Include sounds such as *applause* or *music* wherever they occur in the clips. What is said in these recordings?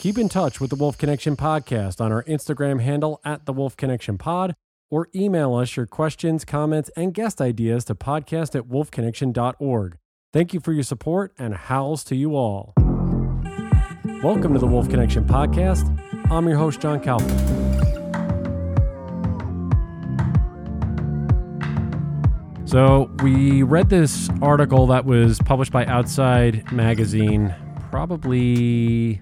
Keep in touch with the Wolf Connection podcast on our Instagram handle at the Wolf Connection Pod or email us your questions, comments, and guest ideas to podcast at wolfconnection.org. Thank you for your support and howls to you all. Welcome to the Wolf Connection podcast. I'm your host, John Calvin. So, we read this article that was published by Outside Magazine probably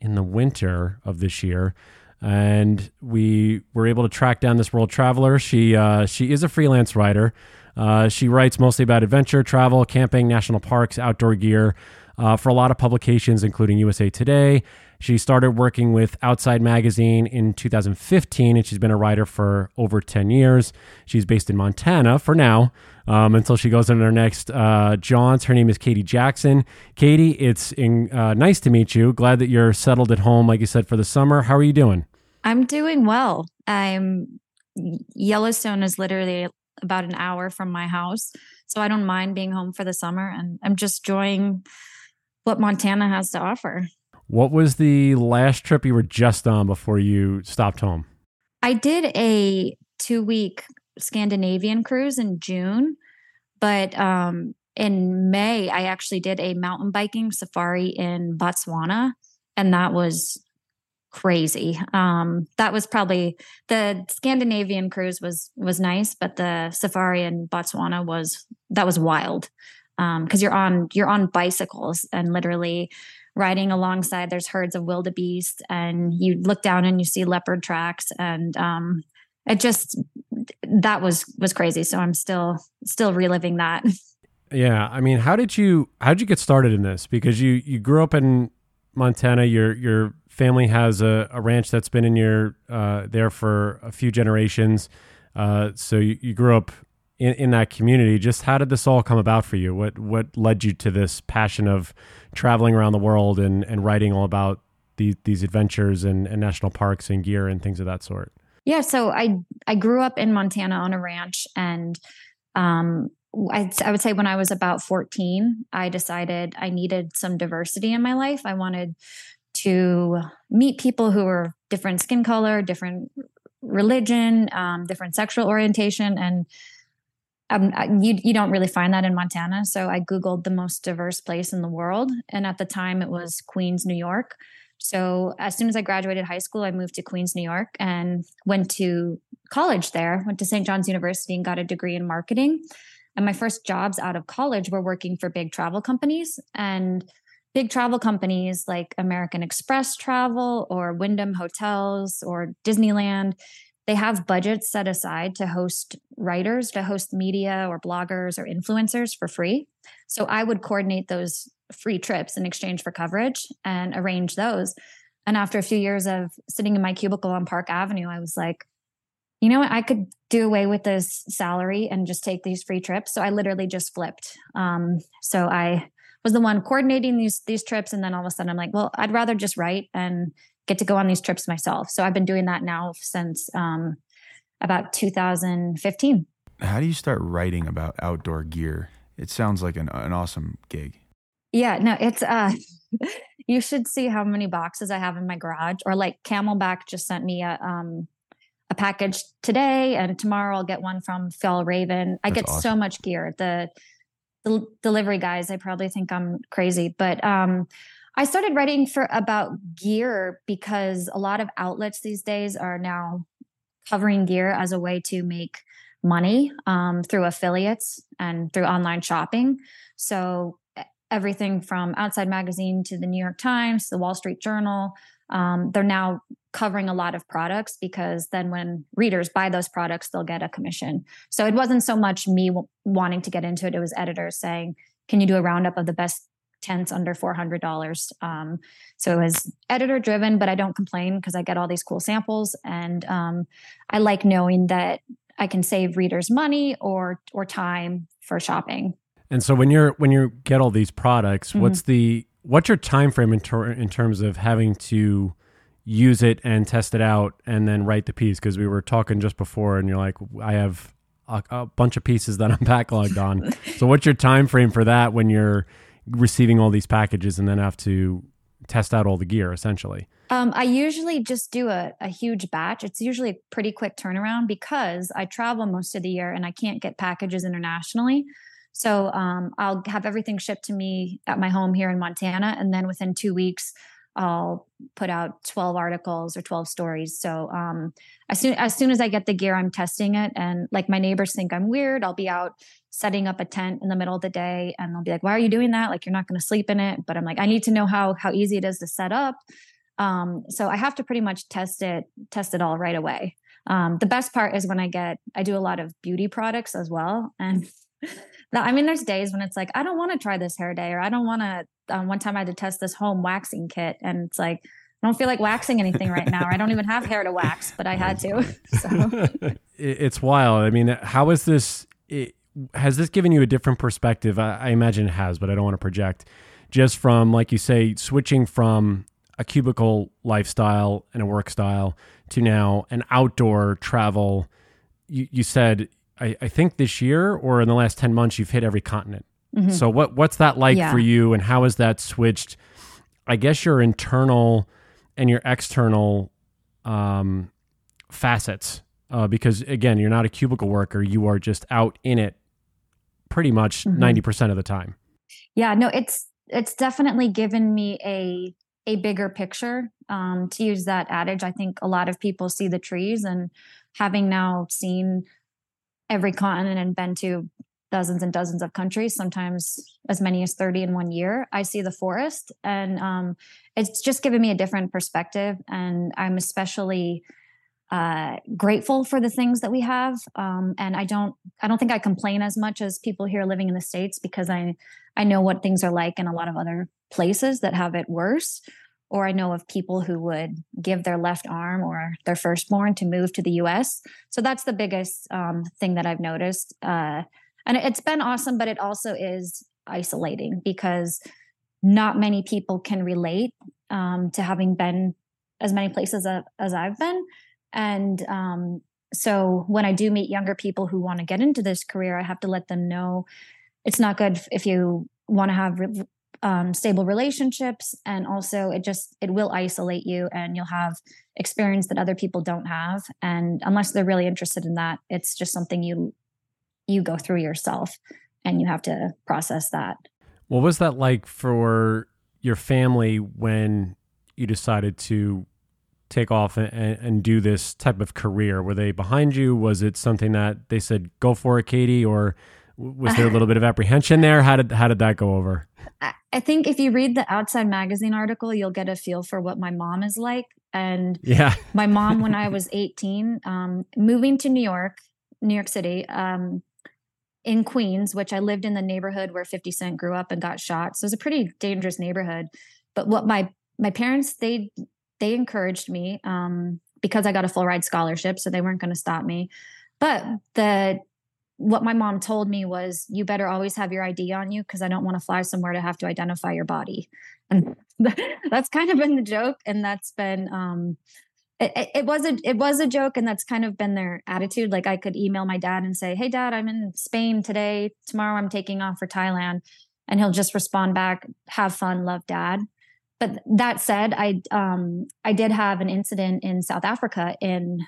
in the winter of this year. And we were able to track down this world traveler. She uh, she is a freelance writer. Uh, she writes mostly about adventure, travel, camping, national parks, outdoor gear uh, for a lot of publications, including USA Today. She started working with Outside Magazine in 2015, and she's been a writer for over 10 years. She's based in Montana for now, um, until she goes on her next uh, jaunts. Her name is Katie Jackson. Katie, it's in, uh, nice to meet you. Glad that you're settled at home, like you said, for the summer. How are you doing? I'm doing well. I'm Yellowstone is literally about an hour from my house, so I don't mind being home for the summer, and I'm just enjoying what Montana has to offer. What was the last trip you were just on before you stopped home? I did a two week Scandinavian cruise in June, but um, in May, I actually did a mountain biking safari in Botswana, and that was crazy. Um, that was probably the Scandinavian cruise was was nice, but the safari in Botswana was that was wild because um, you're on you're on bicycles and literally riding alongside there's herds of wildebeest and you look down and you see leopard tracks and um, it just that was was crazy so i'm still still reliving that *laughs* yeah i mean how did you how did you get started in this because you you grew up in montana your your family has a, a ranch that's been in your uh, there for a few generations uh, so you, you grew up in, in that community. Just how did this all come about for you? What what led you to this passion of traveling around the world and, and writing all about these these adventures and, and national parks and gear and things of that sort? Yeah, so I I grew up in Montana on a ranch, and um, I, I would say when I was about 14, I decided I needed some diversity in my life. I wanted to meet people who were different skin color, different religion, um, different sexual orientation, and um, you you don't really find that in Montana. So I googled the most diverse place in the world, and at the time it was Queens, New York. So as soon as I graduated high school, I moved to Queens, New York, and went to college there. Went to St. John's University and got a degree in marketing. And my first jobs out of college were working for big travel companies and big travel companies like American Express Travel or Wyndham Hotels or Disneyland they have budgets set aside to host writers, to host media or bloggers or influencers for free. So I would coordinate those free trips in exchange for coverage and arrange those. And after a few years of sitting in my cubicle on Park Avenue, I was like, you know what? I could do away with this salary and just take these free trips. So I literally just flipped. Um, so I was the one coordinating these these trips, and then all of a sudden I'm like, well, I'd rather just write and get to go on these trips myself. So I've been doing that now since um, about 2015. How do you start writing about outdoor gear? It sounds like an, an awesome gig. Yeah, no, it's uh *laughs* you should see how many boxes I have in my garage or like CamelBak just sent me a um a package today and tomorrow I'll get one from Fjällräven. I get awesome. so much gear. The the delivery guys, I probably think I'm crazy, but um I started writing for about gear because a lot of outlets these days are now covering gear as a way to make money um, through affiliates and through online shopping. So everything from Outside Magazine to the New York Times, the Wall Street Journal, um, they're now covering a lot of products because then when readers buy those products, they'll get a commission. So it wasn't so much me w- wanting to get into it; it was editors saying, "Can you do a roundup of the best tents under $400. Um, so it was editor driven, but I don't complain because I get all these cool samples. And um, I like knowing that I can save readers money or, or time for shopping. And so when you're, when you get all these products, mm-hmm. what's the, what's your time frame in, ter- in terms of having to use it and test it out and then write the piece? Because we were talking just before and you're like, I have a, a bunch of pieces that I'm *laughs* backlogged on. so what's your time frame for that when you're receiving all these packages and then have to test out all the gear essentially? Um, I usually just do a, a huge batch. It's usually a pretty quick turnaround because I travel most of the year and I can't get packages internationally. So um, I'll have everything shipped to me at my home here in Montana, and then within two weeks, I'll put out 12 articles or 12 stories. So um, as soon as soon as I get the gear, I'm testing it, and like my neighbors think I'm weird. I'll be out setting up a tent in the middle of the day, and they'll be like, "Why are you doing that? Like you're not going to sleep in it." But I'm like, I need to know how how easy it is to set up. Um, so I have to pretty much test it test it all right away. Um, the best part is when I get I do a lot of beauty products as well, and I mean, there's days when it's like, I don't want to try this hair day, or I don't want to. Um, one time I had to test this home waxing kit, and it's like, I don't feel like waxing anything right now. I don't even have hair to wax, but I had to. *laughs* So. *laughs* it's wild. I mean, how is this? It, has this given you a different perspective? I, I imagine it has, but I don't want to project. Just from, like you say, switching from a cubicle lifestyle and a work style to now an outdoor travel. You, you said I, I, think this year or in the last 10 months you've hit every continent mm-hmm. so what what's that like yeah. for you and how has that switched i guess your internal and your external um, facets uh, because again you're not a cubicle worker you are just out in it pretty much mm-hmm. 90% of the time yeah no it's it's definitely given me a a bigger picture um, to use that adage i think a lot of people see the trees and having now seen every continent and been to dozens and dozens of countries, sometimes as many as 30 in one year. I see the forest and um, it's just given me a different perspective. And I'm especially uh, grateful for the things that we have. Um, and I don't, I don't think I complain as much as people here living in the States because I, I know what things are like in a lot of other places that have it worse or I know of people who would give their left arm or their firstborn to move to the US. So that's the biggest um, thing that I've noticed. Uh, and it's been awesome, but it also is isolating because not many people can relate um, to having been as many places as, I've been. And um, so when I do meet younger people who want to get into this career, I have to let them know it's not good if you want to have um, stable relationships and also it just it will isolate you and you'll have experience that other people don't have. And unless they're really interested in that it's just something you you go through yourself and you have to process that. What was that like for your family when you decided to take off and, and do this type of career? Were they behind you? Was it something that they said go for it katie or was there a little bit of apprehension there? How did how did that go over? I think if you read the Outside Magazine article, you'll get a feel for what my mom is like. And yeah, *laughs* my mom, when I was 18, um, moving to New York, New York City, um, in Queens, which I lived in the neighborhood where 50 Cent grew up and got shot. So it was a pretty dangerous neighborhood. But what my my parents they they encouraged me um, because I got a full ride scholarship, so they weren't going to stop me. But the what my mom told me was you better always have your ID on you because I don't want to fly somewhere to have to identify your body. And *laughs* that's kind of been the joke. And that's been um it, it was a it was a joke and that's kind of been their attitude. Like I could email my dad and say, Hey dad, I'm in Spain today. Tomorrow I'm taking off for Thailand. And he'll just respond back, have fun, love dad. But that said, I um I did have an incident in South Africa in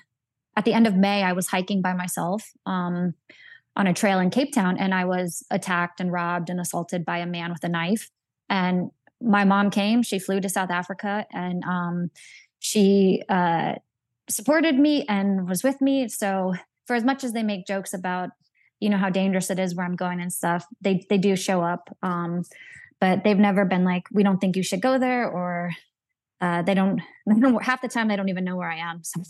at the end of May, I was hiking by myself. Um, on a trail in Cape Town and I was attacked and robbed and assaulted by a man with a knife. And my mom came, she flew to South Africa and um, she uh, supported me and was with me. So for as much as they make jokes about, you know, how dangerous it is where I'm going and stuff, they, they do show up. Um, but they've never been like, we don't think you should go there or uh, they don't, *laughs* half the time they don't even know where I am. So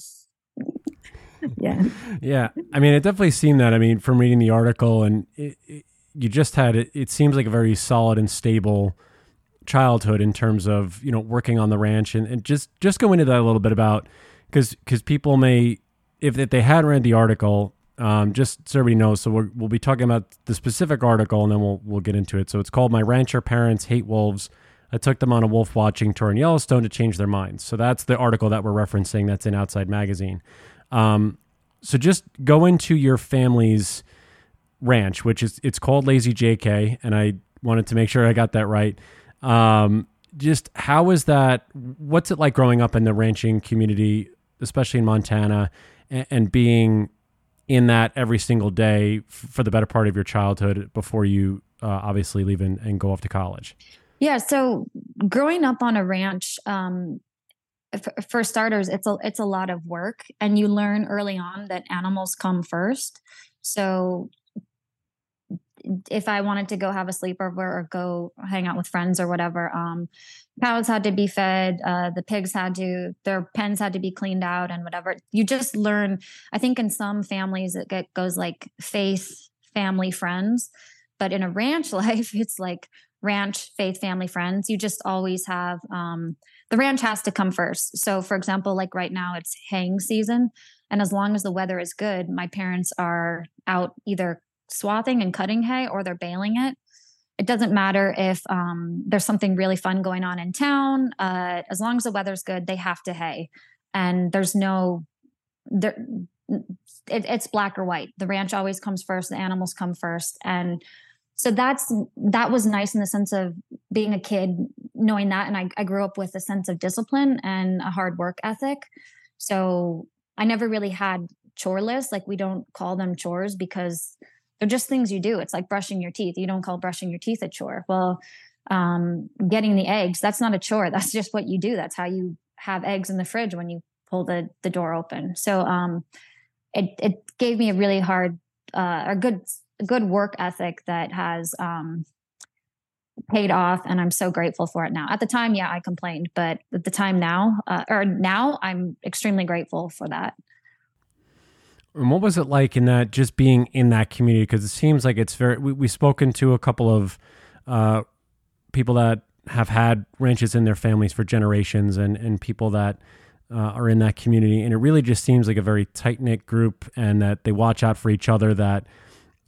yeah. Yeah. I mean, it definitely seemed that. I mean, from reading the article, and it, it, you just had it, it seems like a very solid and stable childhood in terms of you know working on the ranch and, and just just go into that a little bit about because because people may if, if they hadn't read the article um, just so everybody knows so we will be talking about the specific article and then we'll we'll get into it so it's called my rancher parents hate wolves I took them on a wolf watching tour in Yellowstone to change their minds. So that's the article that we're referencing. That's in Outside Magazine. Um, so just go into your family's ranch, which is it's called Lazy JK, and I wanted to make sure I got that right. Um, just how is that? What's it like growing up in the ranching community, especially in Montana, and, and being in that every single day for the better part of your childhood before you uh, obviously leave and, and, go off to college? Yeah. So growing up on a ranch, um, for starters, it's a it's a lot of work, and you learn early on that animals come first. So if I wanted to go have a sleepover or go hang out with friends or whatever, um, cows had to be fed, uh, the pigs had to, their pens had to be cleaned out and whatever. You just learn. I think in some families it get, goes like faith, family, friends, but in a ranch *laughs* life, it's like ranch, faith, family, friends. You just always have um, the ranch has to come first. So, for example, like right now, it's haying season. And as long as the weather is good, my parents are out either swathing and cutting hay or they're baling it. It doesn't matter if um, there's something really fun going on in town. Uh, as long as the weather's good, they have to hay, and there's no there. It, it's black or white. The ranch always comes first. The animals come first, and so that's that was nice in the sense of being a kid, knowing that, and I, I grew up with a sense of discipline and a hard work ethic. So I never really had chore lists. Like we don't call them chores because they're just things you do. It's like brushing your teeth. You don't call brushing your teeth a chore. Well, um, getting the eggs, that's not a chore. *laughs* That's just what you do. That's how you have eggs in the fridge when you pull the, the door open. So um, it, it gave me a really hard, uh, a good, good work ethic that has um, paid off and i'm so grateful for it now at the time yeah i complained but at the time now uh, or now i'm extremely grateful for that and what was it like in that, just being in that community? Because it seems like it's very, we, we've spoken to a couple of uh, people that have had ranches in their families for generations and, and people that uh, are in that community. And it really just seems like a very tight knit group and that they watch out for each other, that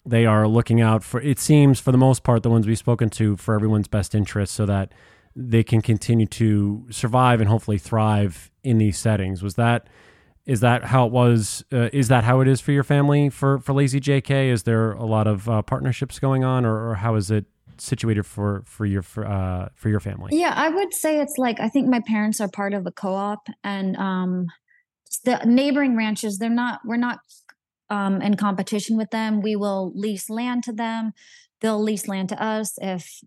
they are looking out for, it seems for the most part, the ones we've spoken to for everyone's best interest so that they can continue to survive and hopefully thrive in these settings. Was that is that how it was? Uh, is that how it is for your family for for Lazy JK? Is there a lot of uh, partnerships going on, or, or, how is it situated for for your for, uh, for your family? Yeah, I would say it's like I think my parents are part of a co-op, and um, the neighboring ranches. They're not. We're not um, in competition with them. We will lease land to them. They'll lease land to us if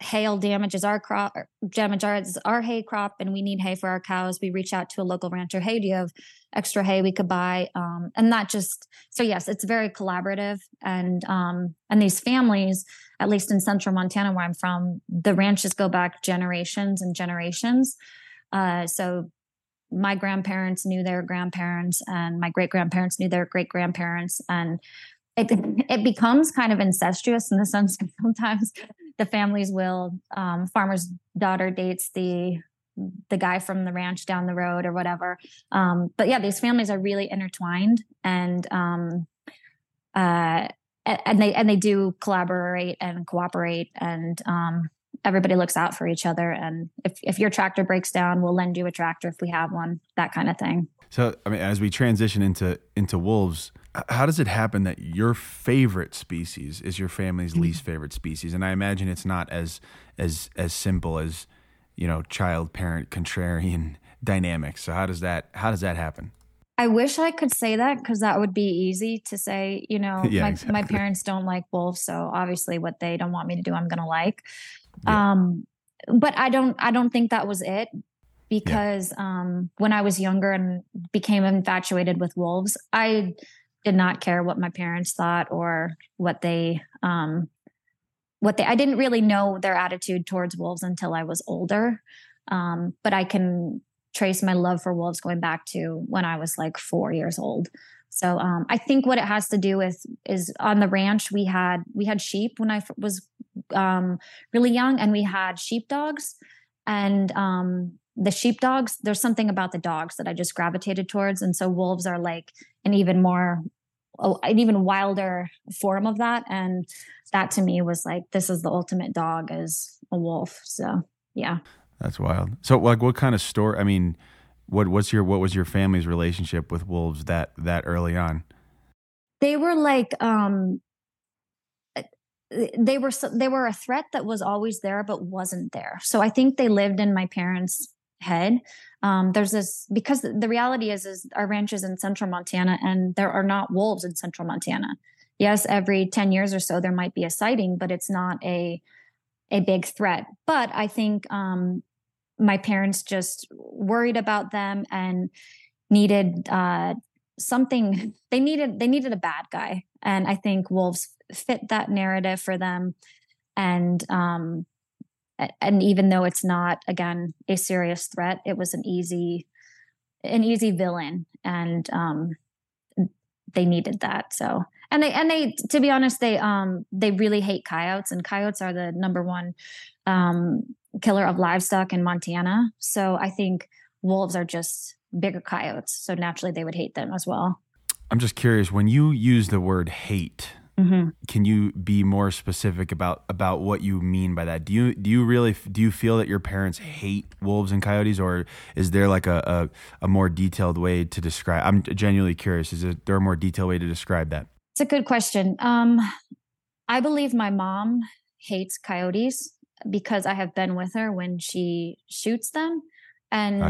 hail damages our crop damages our hay crop and we need hay for our cows we reach out to a local rancher hey do you have extra hay we could buy um, and not just so yes it's very collaborative and um, and these families at least in central montana where i'm from the ranches go back generations and generations uh, so my grandparents knew their grandparents and my great grandparents knew their great grandparents and it, *laughs* it becomes kind of incestuous in the sense that *laughs* sometimes the families will um, farmer's daughter dates the the guy from the ranch down the road or whatever. Um, but yeah, these families are really intertwined and um, uh, and they and they do collaborate and cooperate and um, everybody looks out for each other. And if if your tractor breaks down, we'll lend you a tractor if we have one. That kind of thing. So I mean, as we transition into into wolves, how does it happen that your favorite species is your family's mm-hmm. least favorite species? And I imagine it's not as as as simple as you know child parent contrarian *laughs* dynamics. So how does that how does that happen? I wish I could say that because that would be easy to say. You know, *laughs* yeah, my, exactly. my parents don't like wolves, so obviously, what they don't want me to do, I'm going to like. Yeah. Um, but I don't. I don't think that was it because yeah. um, when I was younger and became infatuated with wolves, I did not care what my parents thought or what they um, what they I didn't really know their attitude towards wolves until I was older. Um, but I can trace my love for wolves going back to when I was like four years old. So um, I think what it has to do with is on the ranch we had we had sheep when I was um, really young, and we had sheepdogs, and um, the sheepdogs. There's something about the dogs that I just gravitated towards, and so wolves are like an even more an even wilder form of that. And that to me was like this is the ultimate dog as a wolf. So yeah. That's wild. So like what kind of story i mean what what's your what was your family's relationship with wolves that that early on? They were like um they were they were a threat that was always there but wasn't there. So i think they lived in my parents head. Um, there's this because the reality is is our ranch is in central montana and there are not wolves in central montana. Yes every 10 years or so there might be a sighting but it's not a a big threat. But i think um, my parents just worried about them and needed uh, something *laughs* they needed they needed a bad guy. And i think wolves fit that narrative for them. And um and even though it's not again a serious threat it was an easy an easy villain. And um they needed that. So and they and they to be honest they um they really hate coyotes and coyotes are the number one um killer of livestock in montana so i think wolves are just bigger coyotes so naturally they would hate them as well i'm just curious when you use the word hate Mm-hmm. Can you be more specific about about what you mean by that? Do you do you really do you feel that your parents hate wolves and coyotes, or is there like a a, a more detailed way to describe? I'm genuinely curious. Is there a more detailed way to describe that? It's a good question. Um, I believe my mom hates coyotes because I have been with her when she shoots them, and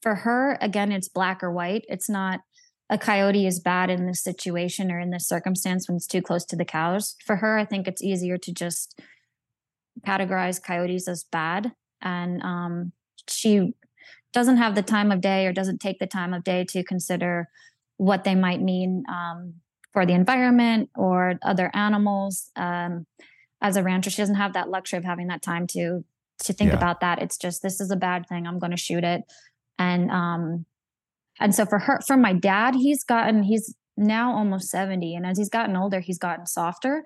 for her, again, it's black or white. It's not a coyote is bad in this situation or in this circumstance when it's too close to the cows. For her, I think it's easier to just categorize coyotes as bad. And um, she doesn't have the time of day or doesn't take the time of day to consider what they might mean um, for the environment or other animals. Um, as a rancher, she doesn't have that luxury of having that time to to think yeah. about that. It's just this is a bad thing. I'm going to shoot it, and um, and so for her, for my dad, he's gotten, he's now almost 70. And as he's gotten older, he's gotten softer.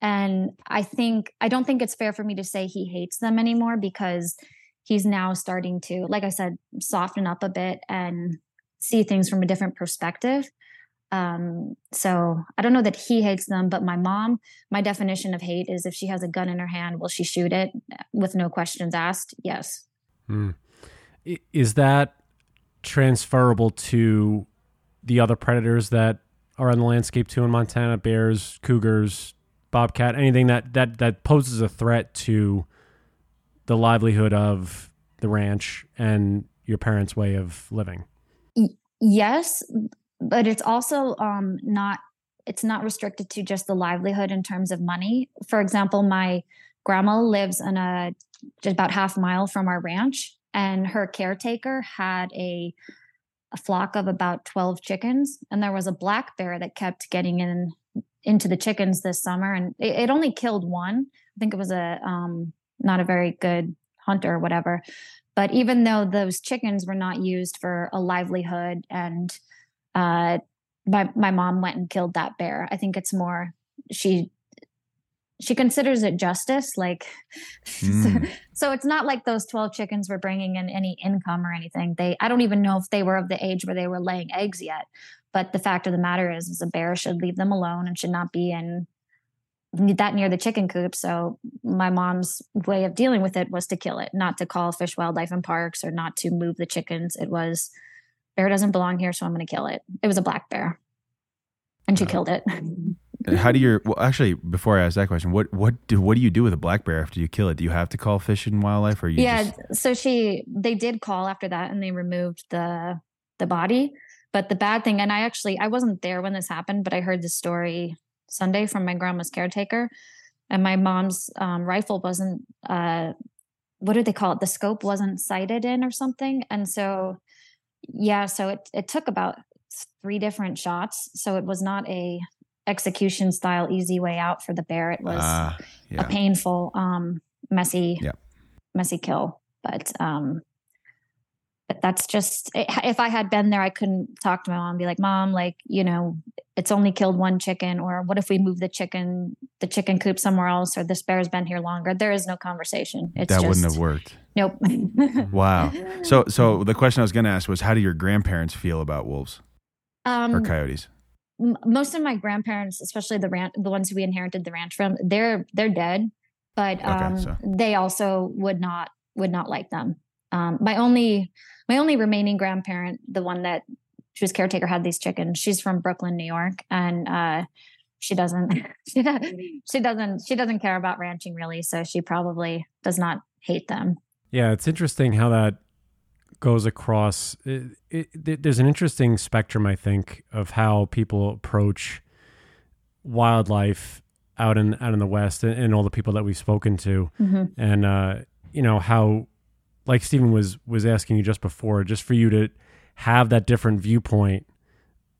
And I think, I don't think it's fair for me to say he hates them anymore because he's now starting to, like I said, soften up a bit and see things from a different perspective. Um, so I don't know that he hates them, but my mom, my definition of hate is if she has a gun in her hand, will she shoot it with no questions asked? Yes. Hmm. Is that transferable to the other predators that are on the landscape too in Montana: bears, cougars, bobcat, anything that that that poses a threat to the livelihood of the ranch and your parents' way of living. Yes, but it's also um, not it's not restricted to just the livelihood in terms of money. For example, my grandma lives in a just about half mile from our ranch and her caretaker had a a flock of about 12 chickens and there was a black bear that kept getting in into the chickens this summer and it, it only killed one i think it was a um, not a very good hunter or whatever but even though those chickens were not used for a livelihood and uh, my, my mom went and killed that bear i think it's more she she considers it justice like mm. *laughs* so, hmm. so, it's not like those 12 chickens were bringing in any income or anything they i don't even know if they were of the age where they were laying eggs yet but the fact of the matter is is a bear should leave them alone and should not be in that near the chicken coop so my mom's way of dealing with it was to kill it not to call fish wildlife and parks or not to move the chickens it was bear doesn't belong here so i'm going to kill it it was a black bear and she killed it How do you? Well, actually, before I ask that question, what what do what do you do with a black bear after you kill it? Do you have to call Fish and Wildlife, or you? Yeah, just... so she they did call after that, and they removed the the body. But the bad thing, and I actually I wasn't there when this happened, but I heard the story Sunday from my grandma's caretaker, and my mom's um, rifle wasn't. Uh, what did they call it? The scope wasn't sighted in or something, and so yeah, so it it took about three different shots, so it was not a execution style easy way out for the bear. It was uh, yeah. a painful, um, messy, yeah. messy kill. But um, but that's just if I had been there, I couldn't talk to my mom and be like, "Mom, like you know, it's only killed one chicken, or what if we move the chicken, the chicken coop somewhere else, or this bear's been here longer?" There is no conversation. It's that just, wouldn't have worked. Nope. *laughs* wow. So so the question I was going to ask was, how do your grandparents feel about wolves um, or coyotes? most of my grandparents, especially the ranch, the ones who we inherited the ranch from, they're they're dead, but um, okay, so. they also would not would not like them. Um, my only my only remaining grandparent, the one that she was caretaker, had these chickens. She's from Brooklyn, New York, and uh, she doesn't *laughs* she, she doesn't she doesn't care about ranching really so she probably does not hate them yeah it's interesting how that goes across it, it, there's an interesting spectrum i think of how people approach wildlife out in out in the west and, and all the people that we've spoken to mm-hmm. and uh you know how like Stephen was was asking you just before just for you to have that different viewpoint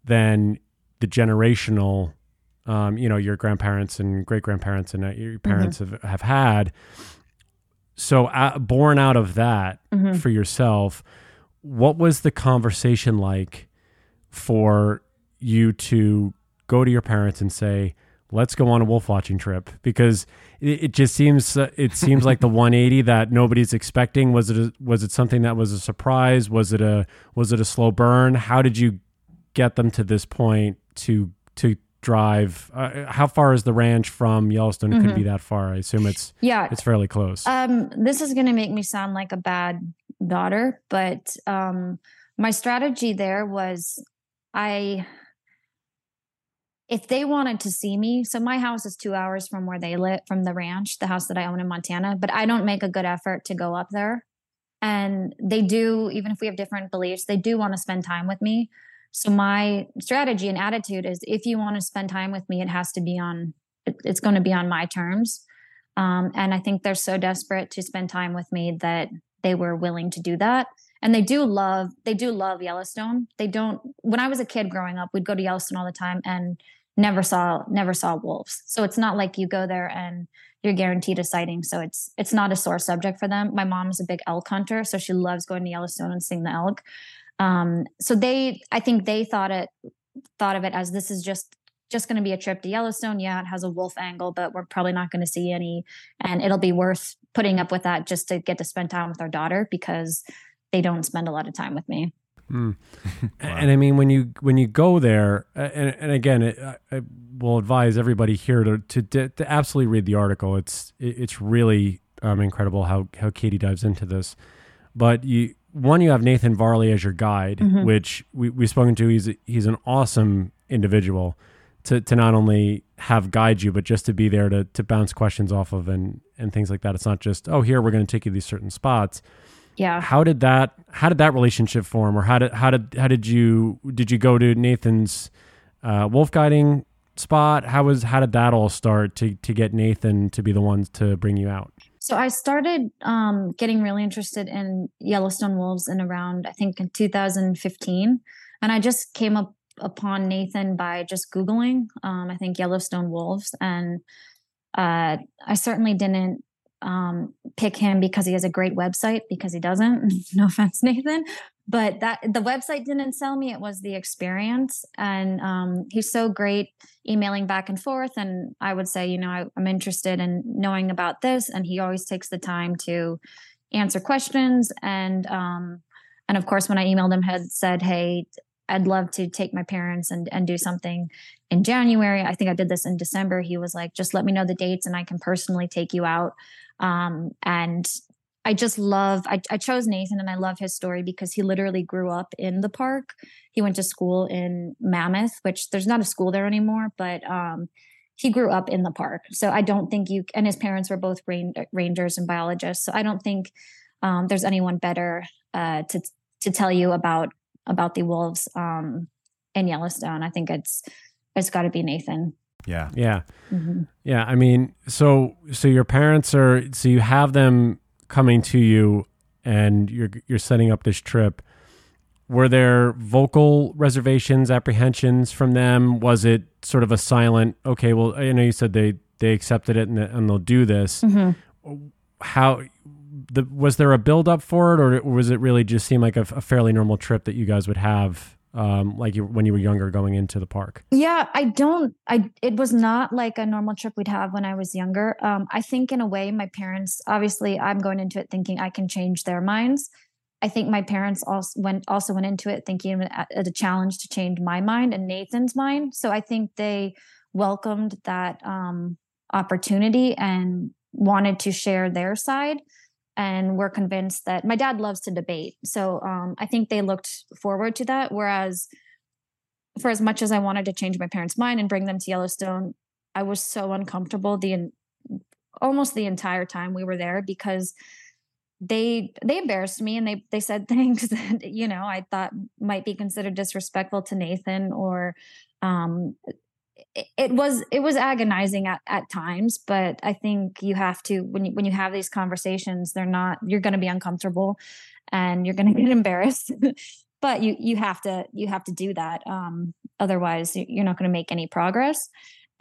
than the generational um, you know your grandparents and great grandparents and uh, your parents mm-hmm. have, have had so uh, born out of that mm-hmm. for yourself what was the conversation like for you to go to your parents and say let's go on a wolf watching trip because it, it just seems it seems like the *laughs* 180 that nobody's expecting. Was it a, was it something that was a surprise? Was it a was it a slow burn? How did you get them to this point to to drive uh, how far is the ranch from yellowstone? It mm-hmm. could be that far. I assume it's yeah. it's fairly close. Um this is going to make me sound like a bad daughter but um my strategy there was i if they wanted to see me so my house is two hours from where they live from the ranch the house that i own in montana but i don't make a good effort to go up there and they do even if we have different beliefs they do want to spend time with me so my strategy and attitude is if you want to spend time with me, it has to be on, it's going to be on my terms. Um, and I think they're so desperate to spend time with me that they were willing to do that. And they do love, they do love Yellowstone. They don't, when I was a kid growing up, we'd go to Yellowstone all the time and never saw, never saw wolves. So it's not like you go there and you're guaranteed a sighting. So it's, it's not a sore subject for them. My mom's a big elk hunter. So she loves going to Yellowstone and seeing the elk. Um, so they, I think they thought it, thought of it as this is just just going to be a trip to Yellowstone. Yeah, it has a wolf angle, but we're probably not going to see any, and it'll be worth putting up with that just to get to spend time with our daughter because they don't spend a lot of time with me. Mm. wow. *laughs* And I mean, when you when you go there, and, and again, it, I will advise everybody here to, to to absolutely read the article. It's it's really um, incredible how how Katie dives into this. But you one, you have Nathan Varley as your guide, mm-hmm. which we, we've spoken to. He's he's an awesome individual to, to not only have guide you, but just to be there to, to bounce questions off of and, and things like that. It's not just, oh, here, we're going to take you to these certain spots. Yeah. How did that, how did that relationship form or how did, how did, how did you, did you go to Nathan's uh, wolf guiding spot? How was, how did that all start to, to get Nathan to be the ones to bring you out? So I started um, getting really interested in Yellowstone wolves in around, I think, in 2015. And I just came up upon Nathan by just Googling, um, I think, Yellowstone wolves. And uh, I certainly didn't um, pick him because he has a great website, because he doesn't. *laughs* no offense, Nathan. But that the website didn't sell me. It was the experience. And um, he's so great emailing back and forth. And i would say you know I, i'm interested in knowing about this. And he always takes the time to answer questions. And um, and of course when i emailed him had said hey i'd love to take my parents and and do something in january i think i did this in december he was like just let me know the dates and i can personally take you out um, and I just love I, I, chose Nathan and I love his story because he literally grew up in the park. He went to school in Mammoth, which there's not a school there anymore, but um, he grew up in the park. So I don't think you and his parents were both rain, rangers and biologists. So I don't think um, there's anyone better uh, to to tell you about about the wolves um, in Yellowstone. I think it's it's got to be Nathan. Yeah. Yeah. Mm-hmm. Yeah. I mean, so so your parents are so you have them coming to you and you're you're setting up this trip were there vocal reservations apprehensions from them was it sort of a silent okay well i know you said they they accepted it and, and they'll do this mm-hmm. how the, was there a build up for it or was it really just seem like a, a fairly normal trip that you guys would have um, like you, when you were younger going into the park? Yeah, I don't. I it was not like a normal trip we'd have when I was younger. Um, I think in a way, my parents obviously I'm going into it thinking I can change their minds. I think my parents also went also went into it thinking at a challenge to change my mind and Nathan's mind. So I think they welcomed that um, opportunity and wanted to share their side and we're convinced that my dad loves to debate so um, i think they looked forward to that whereas for as much as I wanted to change my parents' mind and bring them to Yellowstone, I was so uncomfortable the almost the entire time we were there because they they embarrassed me and they they said *laughs* things that you know I thought might be considered disrespectful to Nathan or um it, was it was agonizing at, at times but I think you have to when you when you have these conversations they're not you're going to be uncomfortable and you're going to get *laughs* embarrassed but you you have to you have to do that um otherwise you're not going to make any progress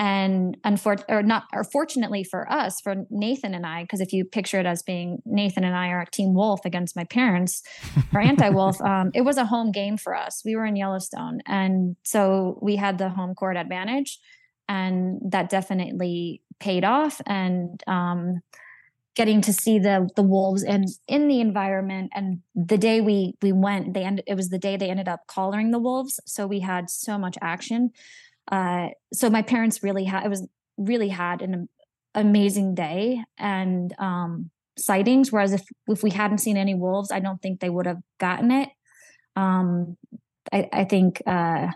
and unfortunately or not or fortunately for us for nathan and i because if you picture it as being nathan and i are team wolf against my parents or *laughs* anti-wolf um, it was a home game for us. We were in yellowstone and so we had the home court advantage and that definitely paid off. And um, getting to see the the wolves and in the environment and the day we we went they ended it was the day they ended up collaring the wolves. So we had so much action uh, so my parents really had, it was really had an amazing day and um, sightings. Whereas if, if we hadn't seen any wolves, I don't think they would have gotten it. Um, I, I think uh,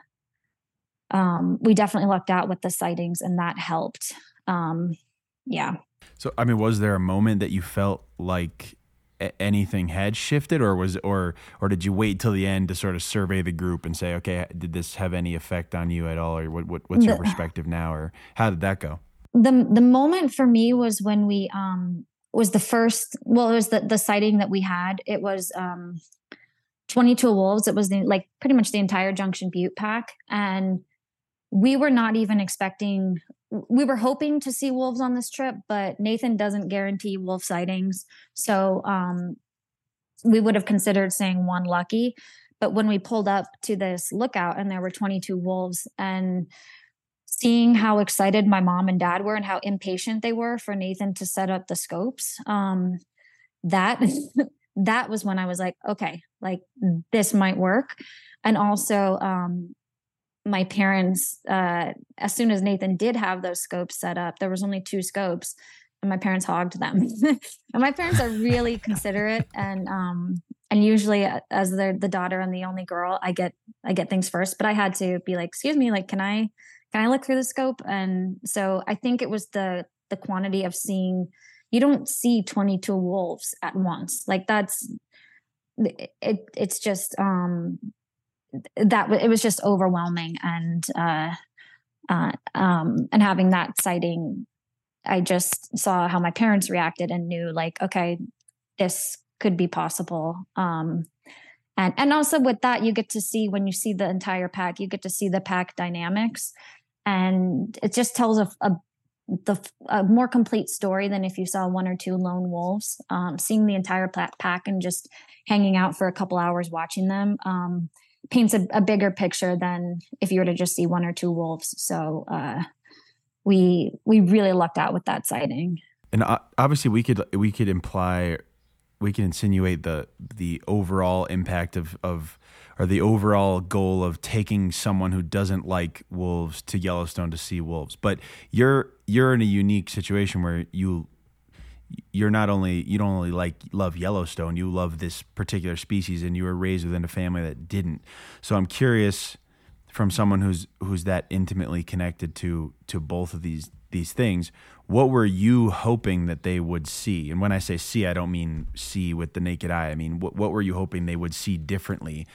um, we definitely lucked out with the sightings and that helped. Um, yeah. So, I mean, was there a moment that you felt like anything had shifted or was or or did you wait till the end to sort of survey the group and say okay did this have any effect on you at all or what, what what's your perspective now or how did that go? The the moment for me was when we um was the first well it was the the sighting that we had. It was um 22 wolves. It was the, like pretty much the entire junction butte pack. And we were not even expecting we were hoping to see wolves on this trip, but Nathan doesn't guarantee wolf sightings. So um, we would have considered saying one lucky. But when we pulled up to this lookout and there were 22 wolves and seeing how excited my mom and dad were and how impatient they were for Nathan to set up the scopes, um, that *laughs* that was when I was like, okay, like this might work. And also, um, my parents uh, as soon as nathan did have those scopes set up there was only two scopes and my parents hogged them. *laughs* And my parents are really *laughs* considerate and um and usually uh, as they're the daughter and the only girl i get i get things first. But i had to be like excuse me like can i can i look through the scope? And so i think it was the the quantity of seeing you don't see 22 wolves at once. Like that's it it's just um that it was just overwhelming and uh, uh, um, and having that sighting i just saw how my parents reacted and knew like okay this could be possible um, and and also with that you get to see when you see the entire pack you get to see the pack dynamics and it just tells a, a the a more complete story than if you saw one or two lone wolves um, seeing the entire pack and just hanging out for a couple hours watching them um, paints a, a, bigger picture than if you were to just see one or two wolves. So uh, we we really lucked out with that sighting. And obviously, we could we could imply we can insinuate the the overall impact of of or the overall goal of taking someone who doesn't like wolves to Yellowstone to see wolves. But you're you're in a unique situation where you you're not only you don't only like love Yellowstone, you love this particular species, and you were raised within a family that didn't. So I'm curious from someone who's who's that intimately connected to to both of these these things. What were you hoping that they would see? And when I say see, I don't mean see with the naked eye. I mean what what were you hoping they would see differently,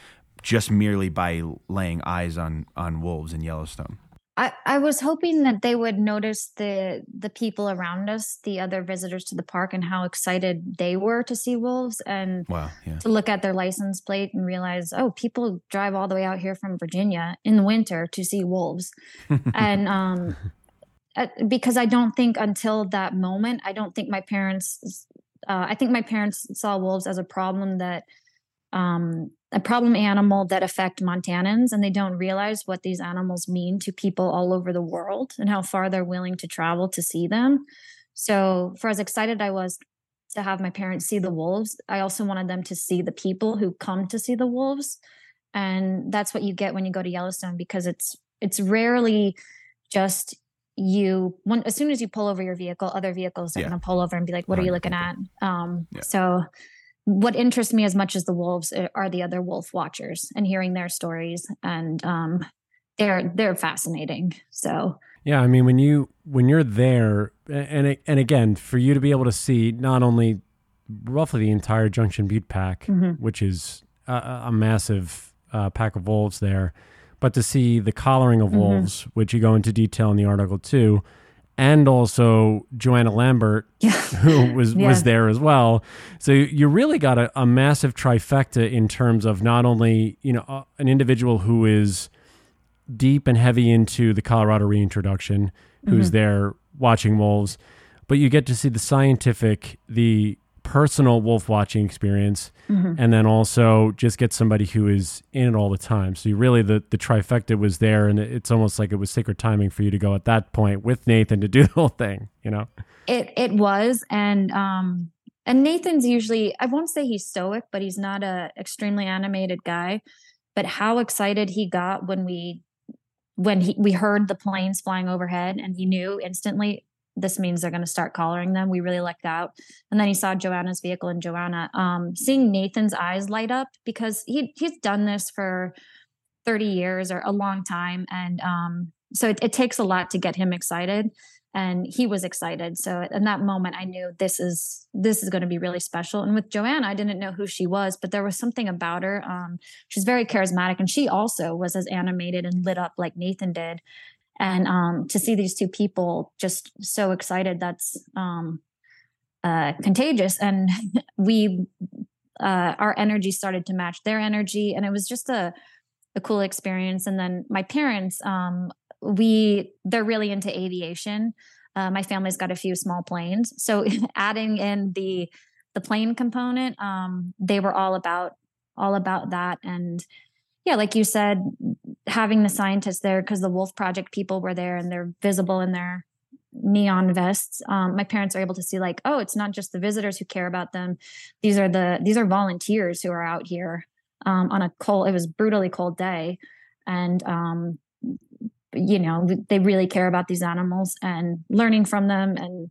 just merely by laying eyes on on wolves in Yellowstone? I, I was hoping that they would notice the the people around us, the other visitors to the park, and how excited they were to see wolves, and wow, yeah. to look at their license plate and realize, oh, people drive all the way out here from Virginia in the winter to see wolves, *laughs* and um, uh, because I don't think until that moment, I don't think my parents, uh, I think my parents saw wolves as a problem that um, a problem animal that affect Montanans, and they don't realize what these animals mean to people all over the world and how far they're willing to travel to see them. So, for as excited I was to have my parents see the wolves, I also wanted them to see the people who come to see the wolves, and that's what you get when you go to Yellowstone because it's it's rarely just you when as soon as you pull over your vehicle other vehicles are yeah. going to pull over and be like what are you looking at um yeah. so what interests me as much as the wolves uh, are the other wolf watchers and hearing their stories and um, they're they're fascinating. So yeah, I mean when you when you're there, and and again for you to be able to see not only roughly the entire Junction Butte pack, mm-hmm. which is a, a massive uh, pack of wolves there, but to see the collaring of mm-hmm. wolves, which you go into detail in the article too, and also Joanna Lambert, *laughs* yeah. who was yeah. was there as well. So you really got a, a, massive trifecta in terms of not only you know uh, an individual who is deep and heavy into the Colorado reintroduction, who's mm-hmm. there watching wolves, but you get to see the scientific, the personal wolf watching experience mm-hmm. and then also just get somebody who is in it all the time so you really the the trifecta was there and it's almost like it was sacred timing for you to go at that point with nathan to do *laughs* the whole thing you know it it was and um and nathan's usually i won't say he's stoic but he's not a extremely animated guy but how excited he got when we when he, we heard the planes flying overhead and he knew instantly this means they're going to start collaring them. We really lucked out. And then he saw Joanna's vehicle and Joanna um, seeing Nathan's eyes light up because he he's done this for 30 years or a long time. And um, so it, it takes a lot to get him excited. And he was excited. So in that moment, I knew this is this is going to be really special. And with Joanna, I didn't know who she was, but there was something about her. Um, she's very charismatic, and she also was as animated and lit up like Nathan did and um, to see these two people just so excited that's um, uh, contagious. And *laughs* we uh, our energy started to match their energy and it was just a, a cool experience. And then my parents um, we they're really into aviation. Uh, my family's got a few small planes. So *laughs* adding in the the plane component um, they were all about all about that. And yeah, like you said, having the scientists there because the Wolf Project people were there and they're visible in their neon vests. Um, my parents are able to see like, oh, it's not just the visitors who care about them. These are the these are volunteers who are out here um, on a cold. It was brutally cold day, and um, you know they really care about these animals and learning from them. And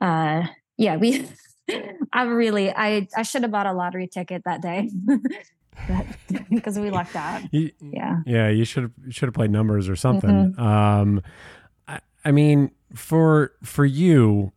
uh, yeah, we. *laughs* I really, I, I should have bought a lottery ticket that day *laughs* *laughs* because we lucked out. You, yeah. Yeah, you should have should have played numbers or something. Mm-hmm. Um, I, I mean, for for you,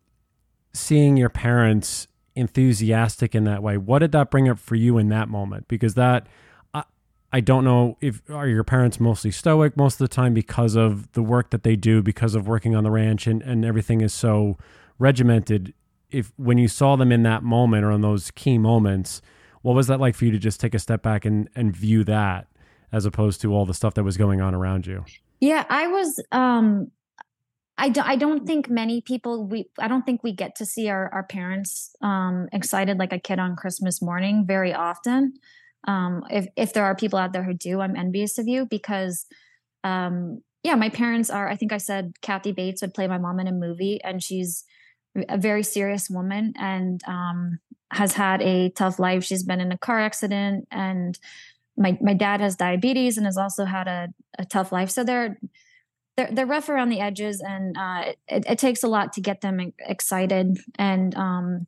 seeing your parents enthusiastic in that way, what did that bring up for you in that moment? Because that. I, I don't know if are your parents mostly stoic most of the time because of the work that they do because of working on the ranch and, and everything is so regimented if when you saw them in that moment or in those key moments what was that like for you to just take a step back and and view that as opposed to all the stuff that was going on around you? Yeah, I was um I, do, I don't think many people we I don't think we get to see our our parents um excited like a kid on Christmas morning very often. Um if if there are people out there who do, I'm envious of you because um yeah, my parents are I think I said Kathy Bates would play my mom in a movie and she's a very serious woman and um has had a tough life. She's been in a car accident, and my my dad has diabetes and has also had a, a tough life. So they're they're they're rough around the edges, and uh, it, it takes a lot to get them excited. And um,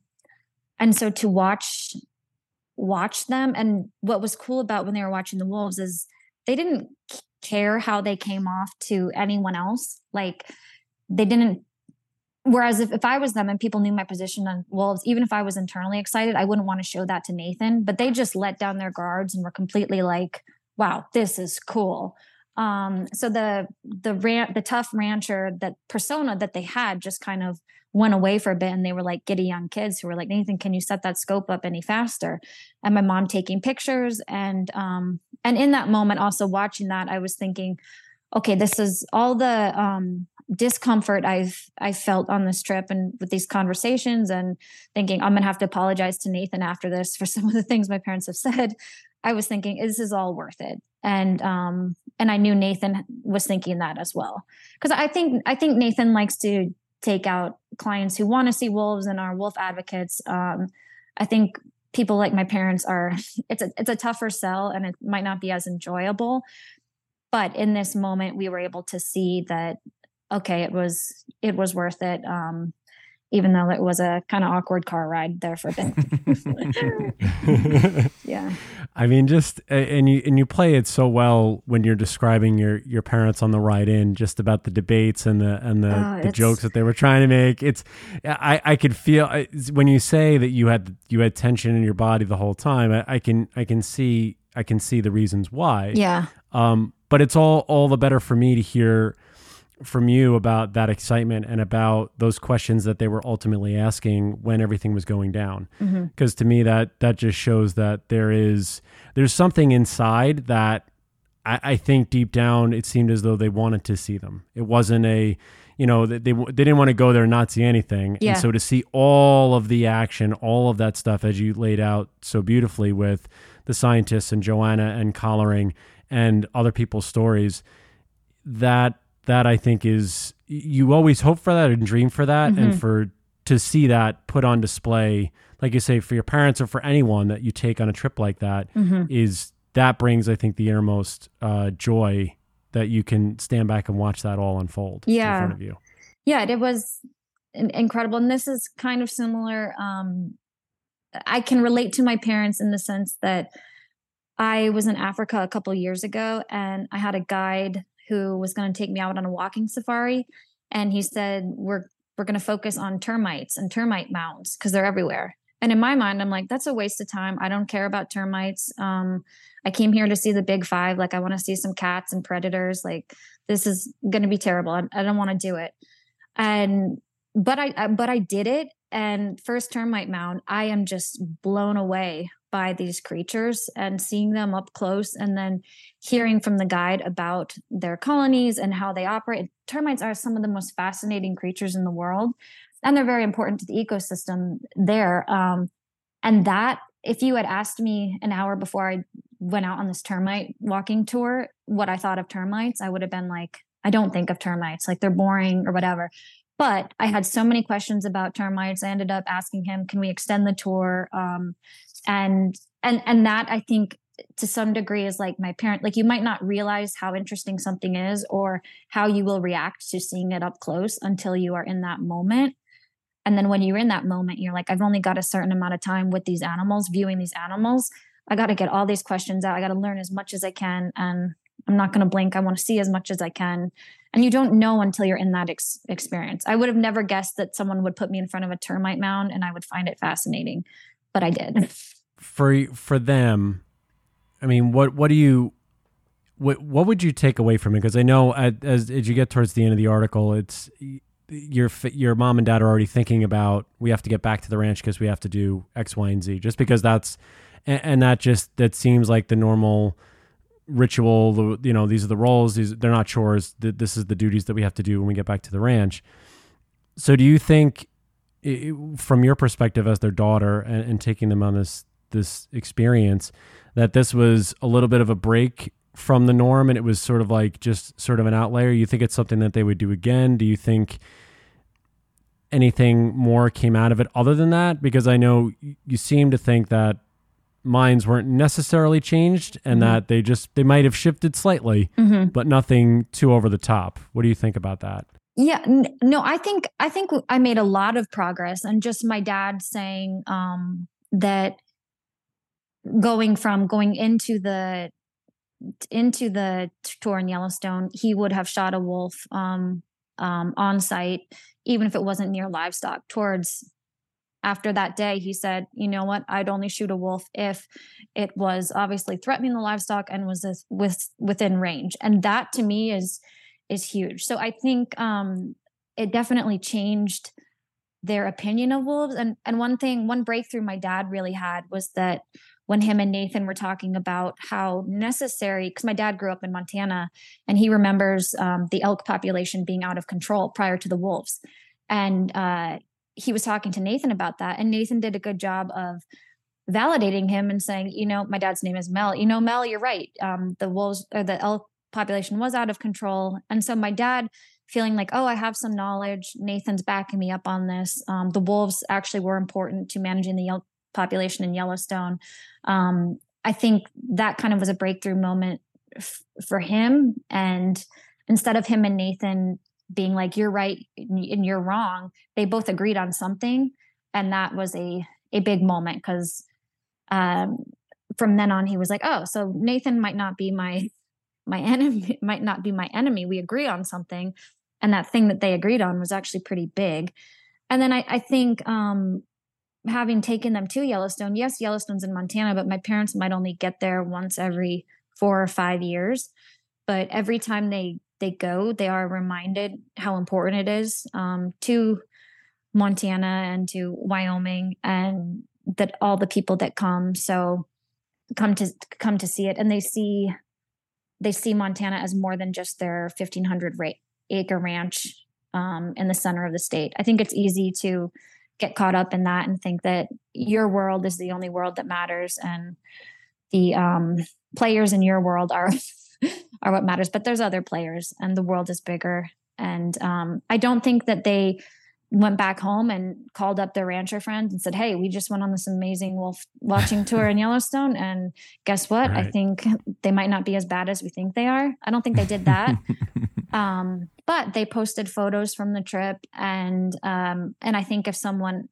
and so to watch watch them, and what was cool about when they were watching the wolves is they didn't care how they came off to anyone else. Like they didn't Whereas if, if I was them and people knew my position on Wolves, even if I was internally excited, I wouldn't want to show that to Nathan. But they just let down their guards and were completely like, wow, this is cool. Um, so the the ran- the tough rancher that persona that they had just kind of went away for a bit and they were like giddy young kids who were like nathan can you set that scope up any faster and my mom taking pictures and um and in that moment also watching that i was thinking okay this is all the um discomfort I've I felt on this trip and with these conversations and thinking I'm gonna have to apologize to Nathan after this for *laughs* some of the things my parents have said. I was thinking this is all worth it, and um and I knew Nathan was thinking that as well because I think I think Nathan likes to take out clients who want to see wolves and are wolf advocates. Um, I think people like my parents are *laughs* it's a it's a tougher sell and it might not be as enjoyable but in this moment we were able to see that okay, it was it was worth it. Um, even though it was a kind of awkward car ride there for a bit. *laughs* *laughs* yeah. I mean, just and you and you play it so well when you're describing your your parents on the ride in, just about the debates and the and the, oh, the jokes that they were trying to make. It's I I could feel when you say that you had you had tension in your body the whole time. I, I can I can see I can see the reasons why. Yeah. Um, but it's all all the better for me to hear from you about that excitement and about those questions that they were ultimately asking when everything was going down because mm-hmm. to me that that just shows that there is there's something inside that I, I, think deep down it seemed as though they wanted to see them it wasn't a you know they, they, they didn't want to go there and not see anything yeah. and so to see all of the action all of that stuff as you laid out so beautifully with the scientists and joanna and collaring and other people's stories that that I think is you always hope for that and dream for that mm-hmm. and for to see that put on display like you say for your parents or for anyone that you take on a trip like that mm-hmm. is that brings I think the innermost uh, joy that you can stand back and watch that all unfold yeah. in front of you. Yeah, it was incredible and this is kind of similar um, I can relate to my parents in the sense that I was in Africa a couple years ago and I had a guide who was going to take me out on a walking safari and he said we're we're going to focus on termites and termite mounds because they're everywhere. And in my mind i'm like that's a waste of time. I don't care about termites. Um, i came here to see the big five. Like i want to see some cats and predators. Like this is going to be terrible. I, I don't want to do it. And but I, I but i did it and first termite mound i am just blown away by these creatures and seeing them up close and then hearing from the guide about their colonies and how they operate. Termites are some of the most fascinating creatures in the world, and they're very important to the ecosystem there. Um, and that, if you had asked me an hour before I went out on this termite walking tour, what I thought of termites, I would have been like, I don't think of termites, like they're boring or whatever. But I had so many questions about termites. I ended up asking him, can we extend the tour? Um, and and and that i think to some degree is like my parent like you might not realize how interesting something is or how you will react to seeing it up close until you are in that moment. And then when you're in that moment you're like i've only got a certain amount of time with these animals viewing these animals. I got to get all these questions out. I got to learn as much as i can and i'm not going to blink. I want to see as much as i can and you don't know until you're in that ex- experience i would have never guessed that someone would put me in front of a termite mound and i would find it fascinating but I did. For for them, I mean, what what do you what what would you take away from it? Because I know as as you get towards the end of the article, it's your your mom and dad are already thinking about we have to get back to the ranch because we have to do X, Y, and Z. Just because that's and, and that just that seems like the normal ritual. You know, these are the roles. These they're not chores. This is the duties that we have to do when we get back to the ranch. So, do you think from your perspective as their daughter and, and taking them on this this experience that this was a little bit of a break from the norm and it was sort of like just sort of an outlier you think it's something that they would do again do you think anything more came out of it other than that because i know you seem to think that minds weren't necessarily changed and mm-hmm. that they just they might have shifted slightly mm-hmm. but nothing too over the top what do you think about that yeah n- no i think i think i made a lot of progress and just my dad saying um that going from going into the into the tour in yellowstone he would have shot a wolf um um on sight even if it wasn't near livestock towards after that day he said you know what i'd only shoot a wolf if it was obviously threatening the livestock and was with within range and that to me is is huge. So I think um, it definitely changed their opinion of wolves. And and one thing, one breakthrough my dad really had was that when him and Nathan were talking about how necessary, because my dad grew up in Montana and he remembers um, the elk population being out of control prior to the wolves. And uh, he was talking to Nathan about that. And Nathan did a good job of validating him and saying, you know, my dad's name is Mel. You know, Mel, you're right. Um, the wolves or the elk population was out of control. And so my dad feeling like, oh, I have some knowledge. Nathan's backing me up on this. Um, the wolves actually were important to managing the elk population in Yellowstone. Um, I think that kind of was a breakthrough moment f- for him. And instead of him and Nathan being like you're right and you're wrong. They both agreed on something and that was a a big moment because um, from then on he was like oh so nathan might not be my my *laughs* enemy might not be my enemy. We agree on something. And that thing that they agreed on was actually pretty big. And then i, I think um, having taken them to yellowstone yes yellowstone's in montana but my parents might only get there once every four or five years. But every time they they go they are reminded how important it is um, to montana and to wyoming and that all the people that come so come to come to see it. And they see they see montana as more than just their 1500 ra- acre ranch um, in the center of the state. I think it's easy to get caught up in that and think that your world is the only world that matters and the um, players in your world are *laughs* are what matters but there's other players and the world is bigger. And um, i don't think that they went back home and called up their rancher friend and said hey we just went on this amazing wolf *laughs* watching tour in yellowstone. And guess what? Right. i think they might not be as bad as we think they are. I don't think they did that. *laughs* Um, but they posted photos from the trip and um, and i think if someone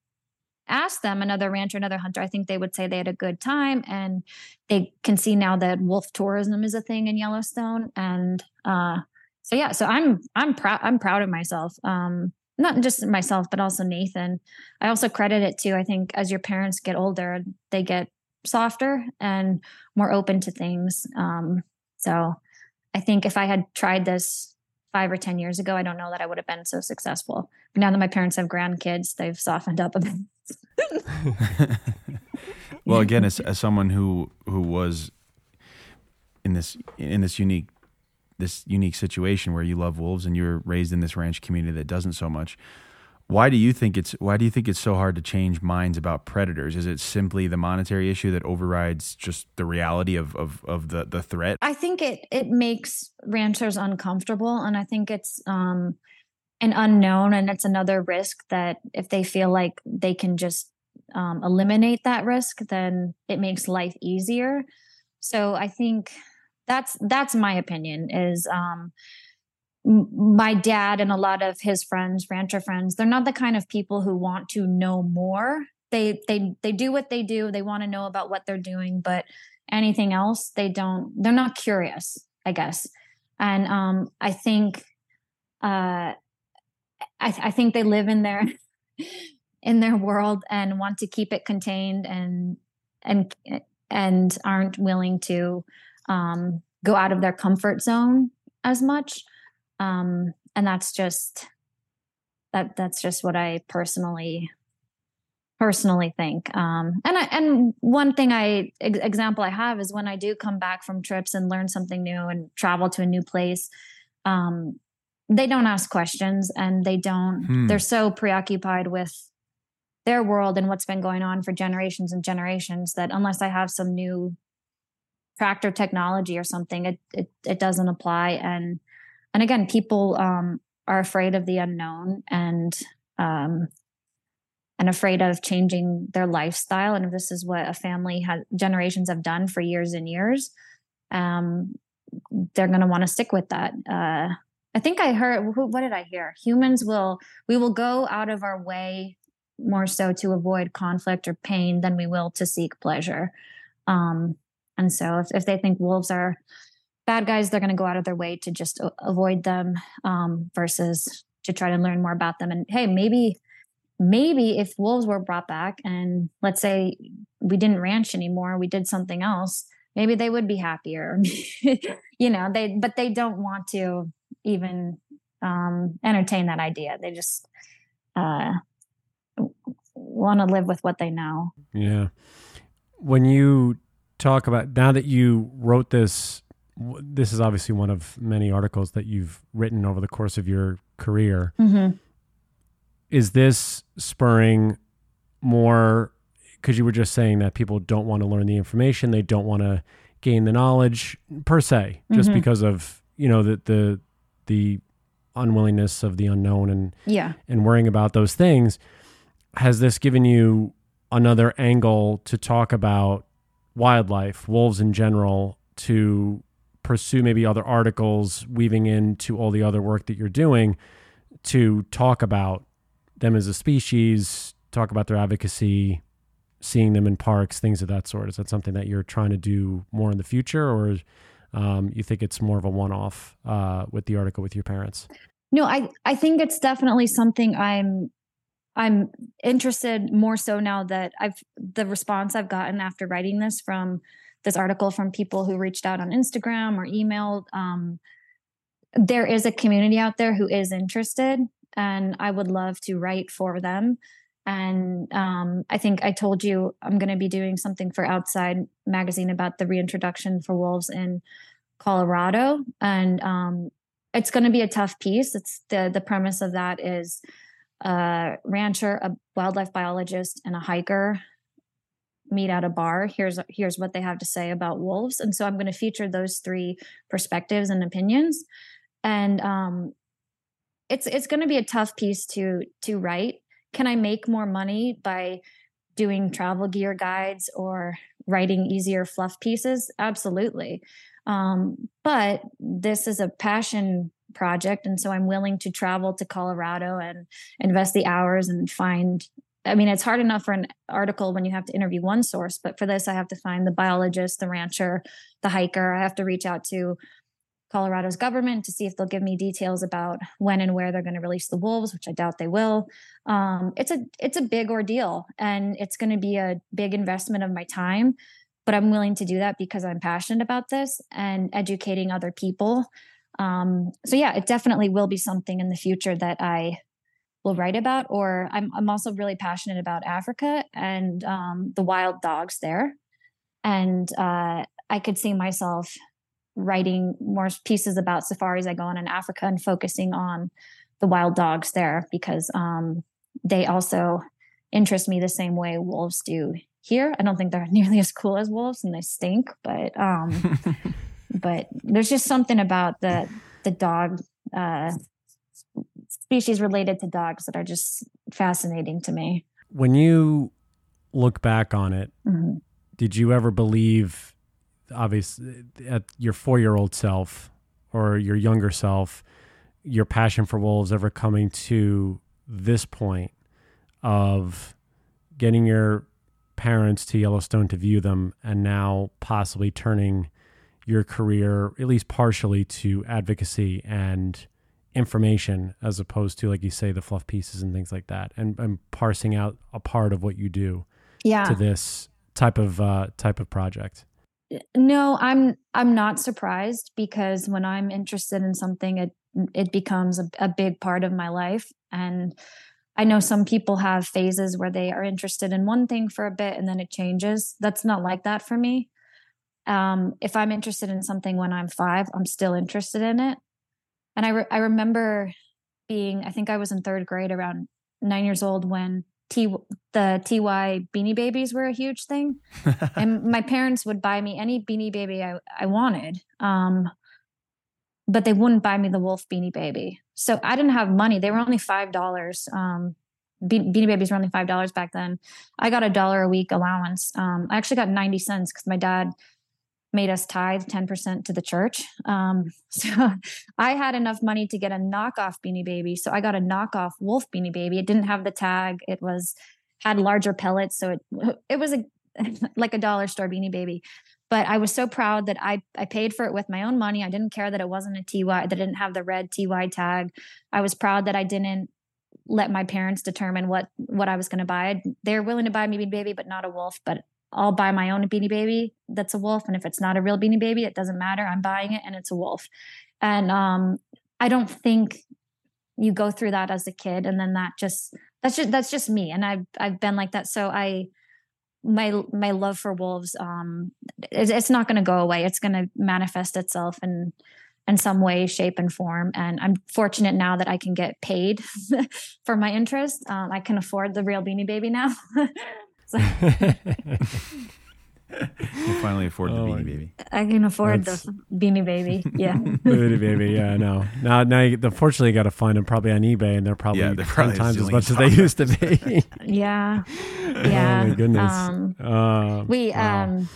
asked them another rancher another hunter i think they would say they had a good time and they can see now that wolf tourism is a thing in yellowstone and uh, so yeah so i'm i'm proud i'm proud of myself um, not just myself but also nathan. I also credit it to i think as your parents get older they get softer and more open to things um, so i think if i had tried this five or ten years ago i don't know that i would have been so successful. But now that my parents have grandkids they've softened up a bit *laughs* well, again, as, as someone who who was in this in this unique this unique situation where you love wolves and you're raised in this ranch community that doesn't so much. Why do you think it's why do you think it's so hard to change minds about predators? Is it simply the monetary issue that overrides just the reality of of, of the the threat? I think it it makes ranchers uncomfortable, and I think it's um, an unknown, and it's another risk that if they feel like they can just um, eliminate that risk, then it makes life easier. So I think that's that's my opinion. Is um, my dad and a lot of his friends, rancher friends, they're not the kind of people who want to know more. They they they do what they do. They want to know about what they're doing, but anything else, they don't. They're not curious, I guess. And um, I think uh, I, I think they live in their *laughs* in their world and want to keep it contained and and and aren't willing to um, go out of their comfort zone as much. Um, and that's just that that's just what i personally personally think. Um, and I, and one thing i example i have is when i do come back from trips and learn something new and travel to a new place um, they don't ask questions and they don't hmm. they're so preoccupied with their world and what's been going on for generations and generations that unless I have some new tractor technology or something, it it, it doesn't apply. And and again, people um, are afraid of the unknown and um, and afraid of changing their lifestyle. And if this is what a family has generations have done for years and years, um, they're going to want to stick with that. Uh, I think I heard. What did I hear? Humans will we will go out of our way more so to avoid conflict or pain than we will to seek pleasure. Um, and so if, if they think wolves are bad guys, they're going to go out of their way to just avoid them um, versus to try to learn more about them. And hey, maybe maybe if wolves were brought back and let's say we didn't ranch anymore, we did something else, maybe they would be happier. *laughs* you know, they but they don't want to even um, entertain that idea. They just uh, want to live with what they know. Yeah. When you talk about now that you wrote this, this is obviously one of many articles that you've written over the course of your career. Mm-hmm. Is this spurring more? Because you were just saying that people don't want to learn the information, they don't want to gain the knowledge per se, just mm-hmm. because of you know the the the unwillingness of the unknown and yeah and worrying about those things has this given you another angle to talk about wildlife, wolves in general, to pursue maybe other articles, weaving into all the other work that you're doing to talk about them as a species, talk about their advocacy, seeing them in parks, things of that sort? Is that something that you're trying to do more in the future, or um, you think it's more of a one-off uh, with the article with your parents? No, I I think it's definitely something I'm I'm interested more so now that I've the response I've gotten after writing this from this article from people who reached out on Instagram or emailed. Um, there is a community out there who is interested, and I would love to write for them. And um, I think I told you I'm going to be doing something for Outside Magazine about the reintroduction for wolves in Colorado, and um, it's going to be a tough piece. It's the the premise of that is a rancher, a wildlife biologist, and a hiker meet at a bar. Here's here's what they have to say about wolves, and so I'm going to feature those three perspectives and opinions. And um, it's it's going to be a tough piece to to write. Can I make more money by doing travel gear guides or writing easier fluff pieces? Absolutely. Um, but this is a passion project. And so I'm willing to travel to Colorado and invest the hours and find. I mean, it's hard enough for an article when you have to interview one source, but for this, I have to find the biologist, the rancher, the hiker. I have to reach out to Colorado's government to see if they'll give me details about when and where they're going to release the wolves, which I doubt they will. Um, it's a it's a big ordeal, and it's going to be a big investment of my time but I'm willing to do that because I'm passionate about this and educating other people. Um, so yeah, it definitely will be something in the future that I will write about. Or I'm I'm also really passionate about Africa and um, the wild dogs there, and uh, I could see myself writing more pieces about safaris I go on in Africa and focusing on the wild dogs there because um, they also interest me the same way wolves do here. I don't think they're *laughs* nearly as cool as wolves and they stink, but um *laughs* but there's just something about the the dog uh species related to dogs that are just fascinating to me. When you look back on it, mm-hmm. did you ever believe obviously at your 4-year-old self or your younger self your passion for wolves ever coming to this point of getting your parents to Yellowstone to view them, and now possibly turning your career, at least partially, to advocacy and information as opposed to, like you say, the fluff pieces and things like that, and, and parsing out a part of what you do yeah. to this type of uh, type of project. No, I'm I'm not surprised because when I'm interested in something, it it becomes a, a big part of my life and I know some people have phases where they are interested in one thing for a bit and then it changes. That's not like that for me. Um, if I'm interested in something when I'm five, I'm still interested in it. And I, re- I remember being, I think I was in third grade around nine years old when T the TY beanie babies were a huge thing. *laughs* and my parents would buy me any beanie baby I, I wanted. Um, but they wouldn't buy me the wolf beanie baby. So I didn't have money. They were only five dollars. Um, Be- beanie babies were only five dollars back then. I got a dollar a week allowance. Um, I actually got ninety cents because my dad made us tithe ten percent to the church. Um, *laughs* so I had enough money to get a knockoff beanie baby. So I got a knockoff wolf beanie baby. It didn't have the tag. It was had larger pellets, so it it was a *laughs* like a dollar store beanie baby but I was so proud that I I paid for it with my own money. I didn't care that it wasn't a TY that didn't have the red TY tag. I was proud that I didn't let my parents determine what what I was going to buy. They're willing to buy me Beanie Baby, but not a wolf. But I'll buy my own Beanie Baby that's a wolf, and if it's not a real Beanie Baby, it doesn't matter. I'm buying it, and it's a wolf. And um, I don't think you go through that as a kid, and then that just that's just that's just me, and I've I've been like that. So I my my love for wolves um it's, it's not going to go away it's going to manifest itself in in some way shape and form and i'm fortunate now that i can get paid *laughs* for my interest um, i can afford the real beanie baby now *laughs* you finally afford the oh, beanie baby. I can afford That's... the beanie baby. Yeah, beanie baby. Yeah, no. Now, now, you, unfortunately, you got to find them probably on eBay, and they're probably yeah, they're probably times as much as they used to be. *laughs* yeah, yeah. Oh my goodness. Um, uh, we wow. um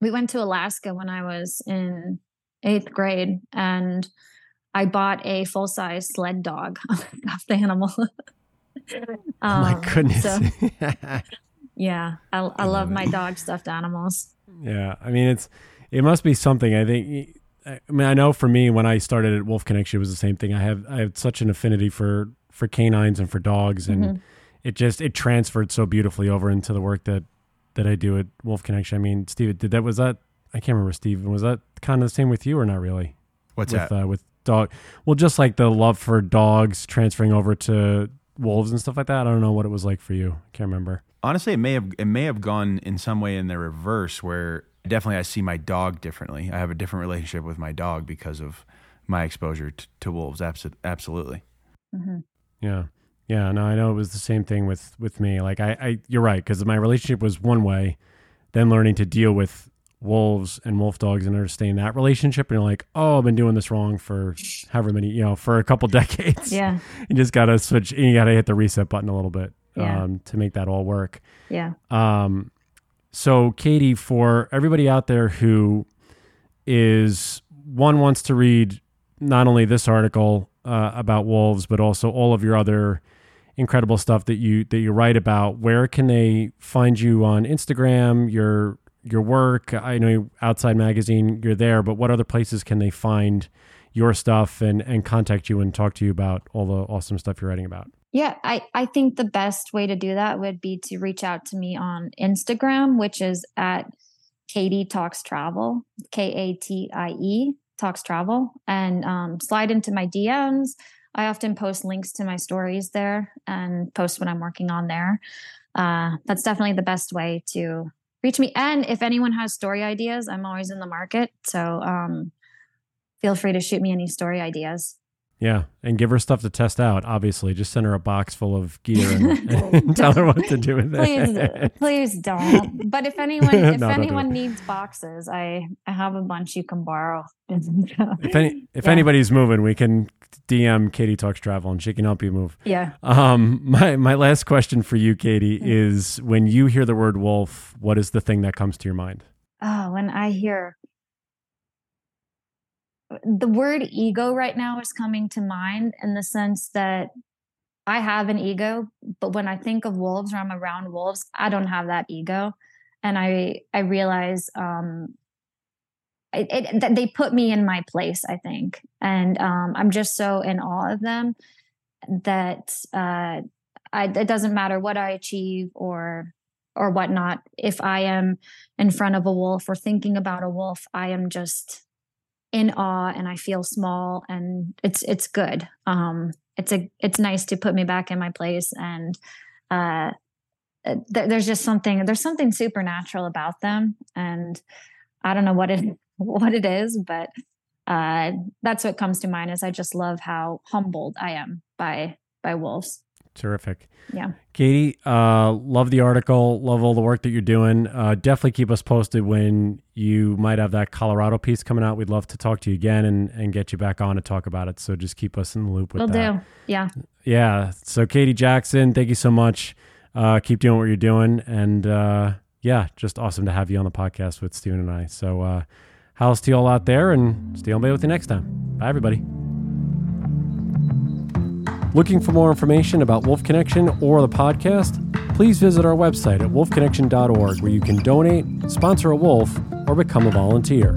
we went to Alaska when I was in eighth grade, and I bought a full size sled dog *laughs* off the animal. oh my Um, goodness. so, *laughs* yeah, I, I love love my dog stuffed animals. Yeah, I mean it's it must be something. I think. I mean, I know for me when I started at Wolf Connection, it was the same thing. I have I have such an affinity for for canines and for dogs, and Mhm. it just it transferred so beautifully over into the work that that I do at Wolf Connection. I mean, Steve, did that was that I can't remember, Steve. Was that kind of the same with you or not really? What's with that? Uh, with dog, well, just like the love for dogs transferring over to wolves and stuff like that. I don't know what it was like for you. I can't remember. Honestly, it may have it may have gone in some way in the reverse, where definitely I see my dog differently. I have a different relationship with my dog because of my exposure to, to wolves. Abso- absolutely. Mhm. Yeah. Yeah, no, I know it was the same thing with with me. Like I, I you're right because my relationship was one way, then learning to deal with wolves and wolf dogs and understanding that relationship, and you're like, oh, I've been doing this wrong for however many, you know, for a couple *laughs* decades. Yeah, you just gotta switch. You gotta hit the reset button a little bit Yeah. um, to make that all work. yeah. Um, so, Katie, for everybody out there who is one wants to read not only this article uh, about wolves, but also all of your other incredible stuff that you that you write about, where can they find you on Instagram? Your your work. I know Outside Magazine, you're there, but what other places can they find your stuff and and contact you and talk to you about all the awesome stuff you're writing about? Yeah, I, I think the best way to do that would be to reach out to me on Instagram, which is at Katie Talks Travel, K A T I E Talks Travel, and um, slide into my DMs. I often post links to my stories there and post what I'm working on there. Uh, that's definitely the best way to reach me. And if anyone has story ideas, I'm always in the market. So um, feel free to shoot me any story ideas. Yeah, and give her stuff to test out. Obviously, just send her a box full of gear and, *laughs* and tell her what to do with it. please please don't but if anyone *laughs* if No, anyone needs boxes i i have a bunch you can borrow *laughs* if any if Yeah. anybody's moving, we can DM Katie Talks Travel and she can help you move. yeah Um, my my last question for you, Katie, is when you hear the word wolf, what is the thing that comes to your mind? oh when i hear the word ego right now is coming to mind in the sense that i have an ego but when i think of wolves or i'm around wolves i don't have that ego. And i i realize um it, it they put me in my place i think. And um i'm just so in awe of them that uh I, it doesn't matter what i achieve or or whatnot. If i am in front of a wolf or thinking about a wolf i am just in awe and i feel small and it's it's good. Um it's a it's nice to put me back in my place and uh th- there's just something there's something supernatural about them and i don't know what it *laughs* what it is but uh that's what comes to mind is i just love how humbled i am by by wolves Terrific. Yeah. Katie, uh, love the article. Love all the work that you're doing. Uh, definitely keep us posted when you might have that Colorado piece coming out. We'd love to talk to you again and, and get you back on to talk about it. So just keep us in the loop with will that. do yeah Yeah. So Katie Jackson, thank you so much. Uh, keep doing what you're doing. And uh, yeah, just awesome to have you on the podcast with Steven and I. So uh, house to you all out there and stay on bay with you next time. Bye, everybody. Looking for more information about Wolf Connection or the podcast? Please visit our website at wolfconnection.org where you can donate, sponsor a wolf, or become a volunteer.